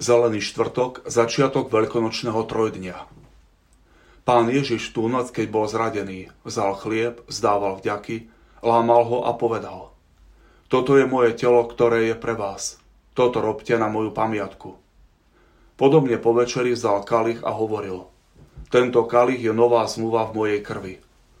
Zelený štvrtok, začiatok veľkonočného trojdnia. Pán Ježiš tú noc, keď bol zradený, vzal chlieb, vzdával vďaky, lámal ho a povedal Toto je moje telo, ktoré je pre vás. Toto robte na moju pamiatku. Podobne po večeri vzal kalich a hovoril Tento kalich je nová zmluva v mojej krvi.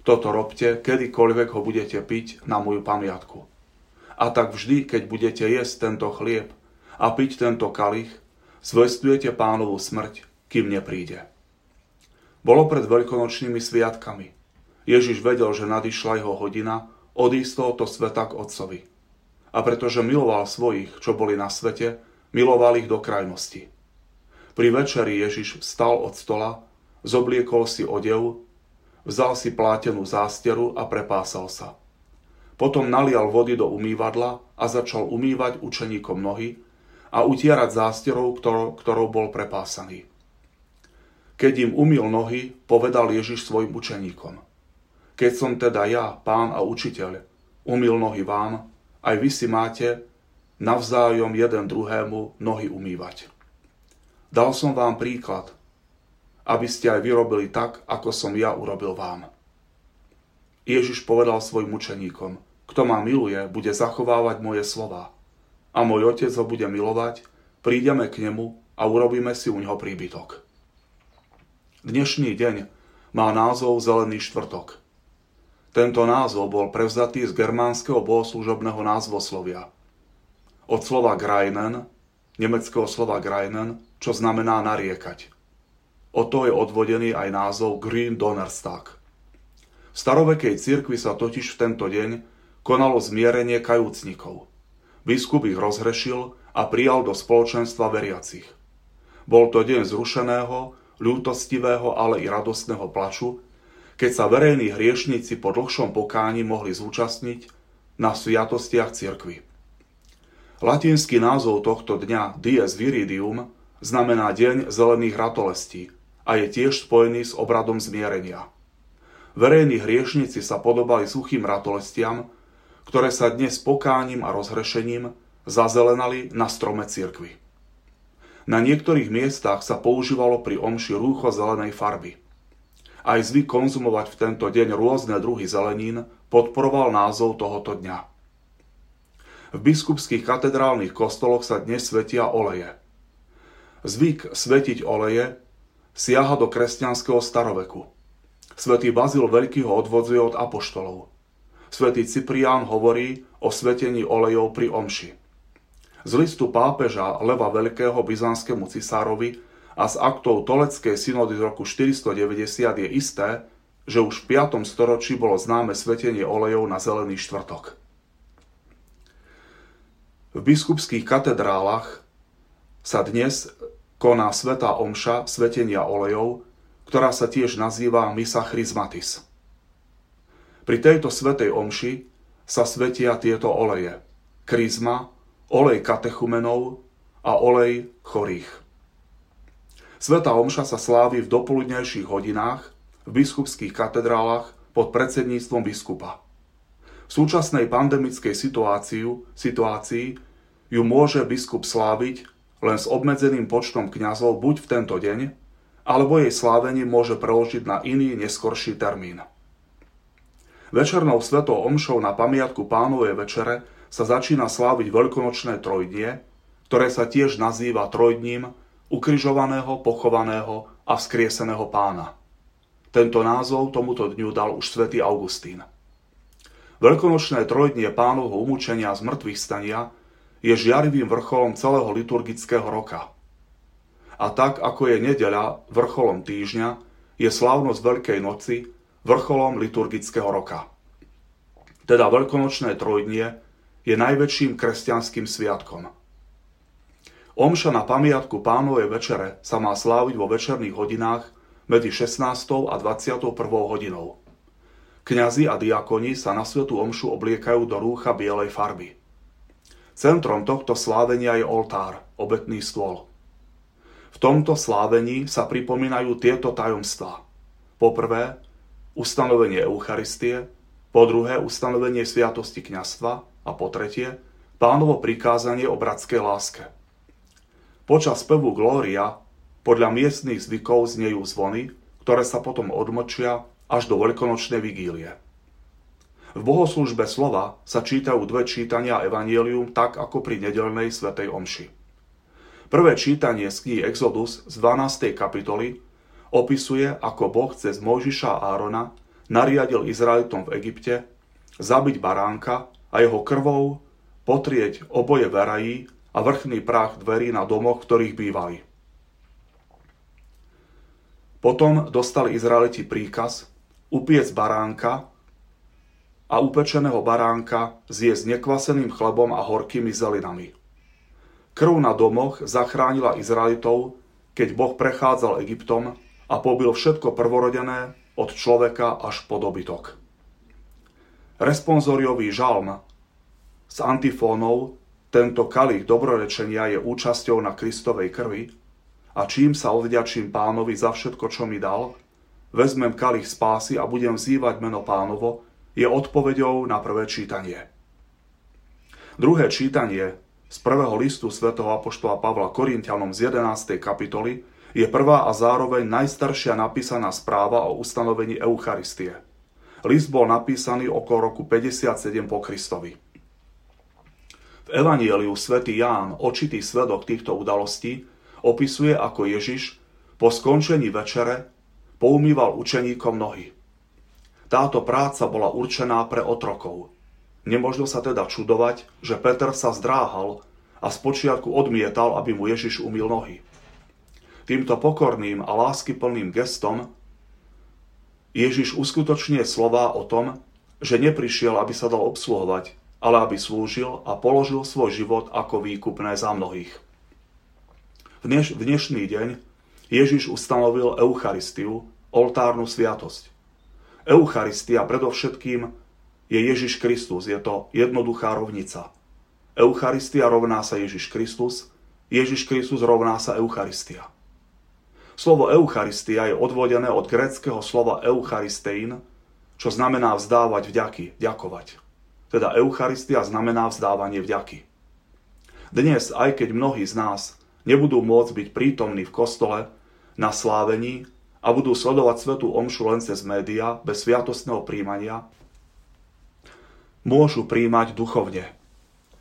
Toto robte, kedykoľvek ho budete piť na moju pamiatku. A tak vždy, keď budete jesť tento chlieb a piť tento kalich, zvestujete pánovu smrť, kým nepríde. Bolo pred veľkonočnými sviatkami. Ježiš vedel, že nadišla jeho hodina odísť z tohoto sveta k Otcovi. A pretože miloval svojich, čo boli na svete, miloval ich do krajnosti. Pri večeri Ježiš vstal od stola, zobliekol si odev, vzal si plátenú zásteru a prepásal sa. Potom nalial vody do umývadla a začal umývať učeníkom nohy, a utierať zásterou, ktorou, ktorou bol prepásaný. Keď im umil nohy, povedal Ježiš svojim učeníkom. Keď som teda ja, pán a učiteľ, umil nohy vám, aj vy si máte navzájom jeden druhému nohy umývať. Dal som vám príklad, aby ste aj vyrobili tak, ako som ja urobil vám. Ježiš povedal svojim učeníkom, kto ma miluje, bude zachovávať moje slova a môj otec ho bude milovať, prídeme k nemu a urobíme si u neho príbytok. Dnešný deň má názov Zelený štvrtok. Tento názov bol prevzatý z germánskeho bohoslužobného názvoslovia. Od slova Greinen, nemeckého slova Greinen, čo znamená nariekať. O to je odvodený aj názov Green Donnerstag. V starovekej cirkvi sa totiž v tento deň konalo zmierenie kajúcnikov – Biskup ich rozhrešil a prijal do spoločenstva veriacich. Bol to deň zrušeného, ľútostivého, ale i radostného plaču, keď sa verejní hriešnici po dlhšom pokáni mohli zúčastniť na sviatostiach cirkvy. Latinský názov tohto dňa Dies Viridium znamená Deň zelených ratolestí a je tiež spojený s obradom zmierenia. Verejní hriešnici sa podobali suchým ratolestiam, ktoré sa dnes pokáním a rozhrešením zazelenali na strome cirkvy. Na niektorých miestach sa používalo pri omši rúcho zelenej farby. Aj zvyk konzumovať v tento deň rôzne druhy zelenín podporoval názov tohoto dňa. V biskupských katedrálnych kostoloch sa dnes svetia oleje. Zvyk svetiť oleje siaha do kresťanského staroveku. Svetý Bazil Veľký ho odvodzuje od apoštolov – Svetý Cyprián hovorí o svetení olejov pri omši. Z listu pápeža Leva Veľkého byzantskému cisárovi a z aktov Toleckej synody z roku 490 je isté, že už v 5. storočí bolo známe svetenie olejov na zelený štvrtok. V biskupských katedrálach sa dnes koná svetá omša svetenia olejov, ktorá sa tiež nazýva Misa Chrismatis. Pri tejto svetej omši sa svetia tieto oleje. Krizma, olej katechumenov a olej chorých. Sveta omša sa slávi v dopoludnejších hodinách v biskupských katedrálach pod predsedníctvom biskupa. V súčasnej pandemickej situáciu, situácii ju môže biskup sláviť len s obmedzeným počtom kňazov buď v tento deň, alebo jej slávenie môže preložiť na iný neskorší termín. Večernou svetou omšou na pamiatku pánovej večere sa začína sláviť veľkonočné trojdnie, ktoré sa tiež nazýva trojdním ukrižovaného, pochovaného a vzkrieseného pána. Tento názov tomuto dňu dal už svätý Augustín. Veľkonočné trojdnie pánovho umúčenia z mŕtvych stania je žiarivým vrcholom celého liturgického roka. A tak, ako je nedeľa vrcholom týždňa, je slávnosť Veľkej noci vrcholom liturgického roka. Teda veľkonočné trojdnie je najväčším kresťanským sviatkom. Omša na pamiatku pánovej večere sa má sláviť vo večerných hodinách medzi 16. a 21. hodinou. Kňazi a diakoni sa na svetu omšu obliekajú do rúcha bielej farby. Centrom tohto slávenia je oltár, obetný stôl. V tomto slávení sa pripomínajú tieto tajomstvá. Poprvé, ustanovenie Eucharistie, po druhé ustanovenie sviatosti kňastva a po tretie pánovo prikázanie o bratskej láske. Počas pevu Glória podľa miestnych zvykov znejú zvony, ktoré sa potom odmlčia až do veľkonočnej vigílie. V bohoslužbe slova sa čítajú dve čítania Evangelium tak ako pri nedelnej svetej omši. Prvé čítanie z knihy Exodus z 12. kapitoly opisuje, ako Boh cez Mojžiša a Árona nariadil Izraelitom v Egypte zabiť baránka a jeho krvou potrieť oboje verají a vrchný prach dverí na domoch, v ktorých bývali. Potom dostali Izraeliti príkaz upiec baránka a upečeného baránka zjesť nekvaseným chlebom a horkými zelinami. Krv na domoch zachránila Izraelitov, keď Boh prechádzal Egyptom a pobil všetko prvorodené od človeka až po dobytok. Responsoriový žalm s antifónou tento kalich dobrorečenia je účasťou na Kristovej krvi a čím sa odďačím pánovi za všetko, čo mi dal, vezmem kalich spásy a budem vzývať meno pánovo, je odpoveďou na prvé čítanie. Druhé čítanie z prvého listu svätého Apoštola Pavla Korintianom z 11. kapitoly je prvá a zároveň najstaršia napísaná správa o ustanovení Eucharistie. List bol napísaný okolo roku 57 po Kristovi. V Evanieliu svätý Ján, očitý svedok týchto udalostí, opisuje, ako Ježiš po skončení večere poumýval učeníkom nohy. Táto práca bola určená pre otrokov. Nemožno sa teda čudovať, že Peter sa zdráhal a spočiatku odmietal, aby mu Ježiš umil nohy. Týmto pokorným a láskyplným gestom Ježiš uskutočňuje slova o tom, že neprišiel, aby sa dal obsluhovať, ale aby slúžil a položil svoj život ako výkupné za mnohých. V, dneš, dnešný deň Ježiš ustanovil Eucharistiu, oltárnu sviatosť. Eucharistia predovšetkým je Ježiš Kristus, je to jednoduchá rovnica. Eucharistia rovná sa Ježiš Kristus, Ježiš Kristus rovná sa Eucharistia. Slovo Eucharistia je odvodené od greckého slova Eucharistein, čo znamená vzdávať vďaky, ďakovať. Teda Eucharistia znamená vzdávanie vďaky. Dnes, aj keď mnohí z nás nebudú môcť byť prítomní v kostole na slávení, a budú sledovať svetú omšu len cez média, bez sviatostného príjmania, môžu príjmať duchovne.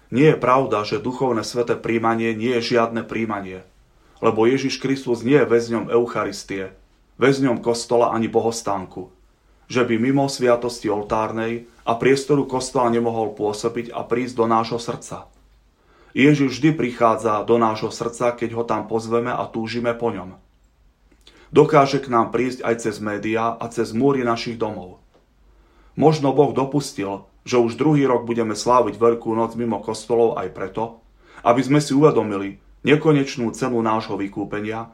Nie je pravda, že duchovné sveté príjmanie nie je žiadne príjmanie, lebo Ježiš Kristus nie je väzňom Eucharistie, väzňom kostola ani bohostánku, že by mimo sviatosti oltárnej a priestoru kostola nemohol pôsobiť a prísť do nášho srdca. Ježiš vždy prichádza do nášho srdca, keď ho tam pozveme a túžime po ňom dokáže k nám prísť aj cez médiá a cez múry našich domov. Možno Boh dopustil, že už druhý rok budeme sláviť Veľkú noc mimo kostolov aj preto, aby sme si uvedomili nekonečnú cenu nášho vykúpenia,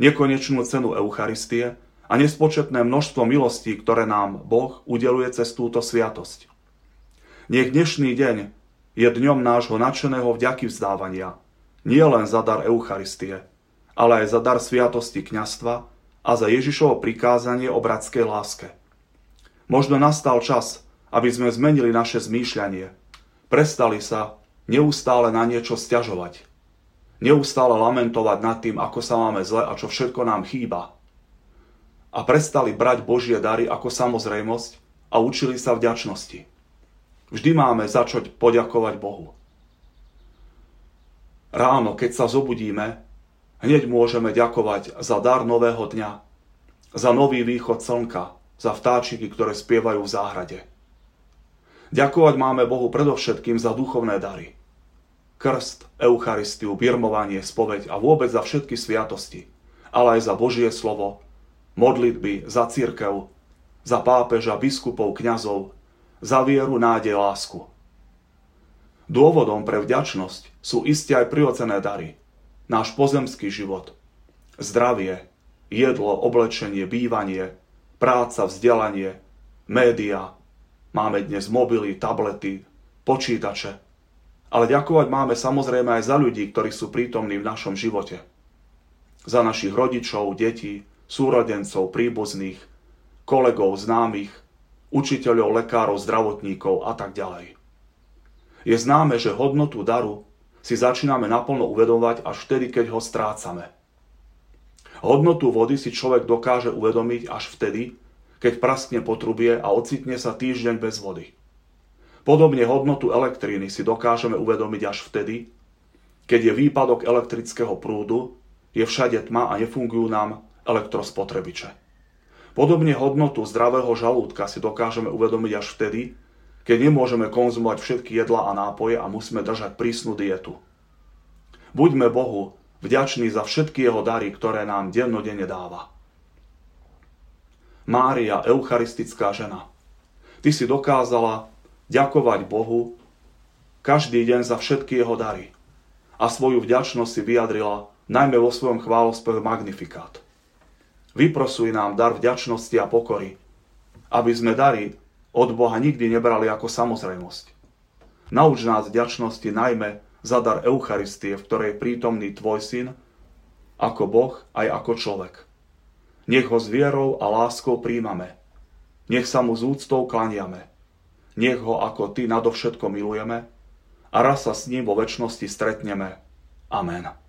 nekonečnú cenu Eucharistie a nespočetné množstvo milostí, ktoré nám Boh udeluje cez túto sviatosť. Nech dnešný deň je dňom nášho nadšeného vďaky vzdávania, nie len za dar Eucharistie, ale aj za dar sviatosti kňastva a za Ježišovo prikázanie o bratskej láske. Možno nastal čas, aby sme zmenili naše zmýšľanie. Prestali sa neustále na niečo stiažovať. Neustále lamentovať nad tým, ako sa máme zle a čo všetko nám chýba. A prestali brať Božie dary ako samozrejmosť a učili sa vďačnosti. Vždy máme začať poďakovať Bohu. Ráno, keď sa zobudíme, Hneď môžeme ďakovať za dar nového dňa, za nový východ slnka, za vtáčiky, ktoré spievajú v záhrade. Ďakovať máme Bohu predovšetkým za duchovné dary. Krst, Eucharistiu, birmovanie, spoveď a vôbec za všetky sviatosti, ale aj za Božie slovo, modlitby, za církev, za pápeža, biskupov, kňazov, za vieru, nádej, lásku. Dôvodom pre vďačnosť sú iste aj prirodzené dary – náš pozemský život, zdravie, jedlo, oblečenie, bývanie, práca, vzdelanie, média, máme dnes mobily, tablety, počítače. Ale ďakovať máme samozrejme aj za ľudí, ktorí sú prítomní v našom živote. Za našich rodičov, detí, súrodencov, príbuzných, kolegov, známych, učiteľov, lekárov, zdravotníkov a tak ďalej. Je známe, že hodnotu daru si začíname naplno uvedomovať až vtedy, keď ho strácame. Hodnotu vody si človek dokáže uvedomiť až vtedy, keď praskne potrubie a ocitne sa týždeň bez vody. Podobne hodnotu elektríny si dokážeme uvedomiť až vtedy, keď je výpadok elektrického prúdu, je všade tma a nefungujú nám elektrospotrebiče. Podobne hodnotu zdravého žalúdka si dokážeme uvedomiť až vtedy, keď nemôžeme konzumovať všetky jedlá a nápoje a musíme držať prísnu dietu. Buďme Bohu vďační za všetky jeho dary, ktoré nám dennodenne dáva. Mária, eucharistická žena, ty si dokázala ďakovať Bohu každý deň za všetky jeho dary a svoju vďačnosť si vyjadrila najmä vo svojom chválospeve Magnifikát. Vyprosuj nám dar vďačnosti a pokory, aby sme dary od Boha nikdy nebrali ako samozrejmosť. Nauč nás vďačnosti najmä za dar Eucharistie, v ktorej je prítomný Tvoj syn, ako Boh aj ako človek. Nech ho s vierou a láskou príjmame. Nech sa mu z úctou klaniame. Nech ho ako Ty nadovšetko milujeme a raz sa s ním vo väčšnosti stretneme. Amen.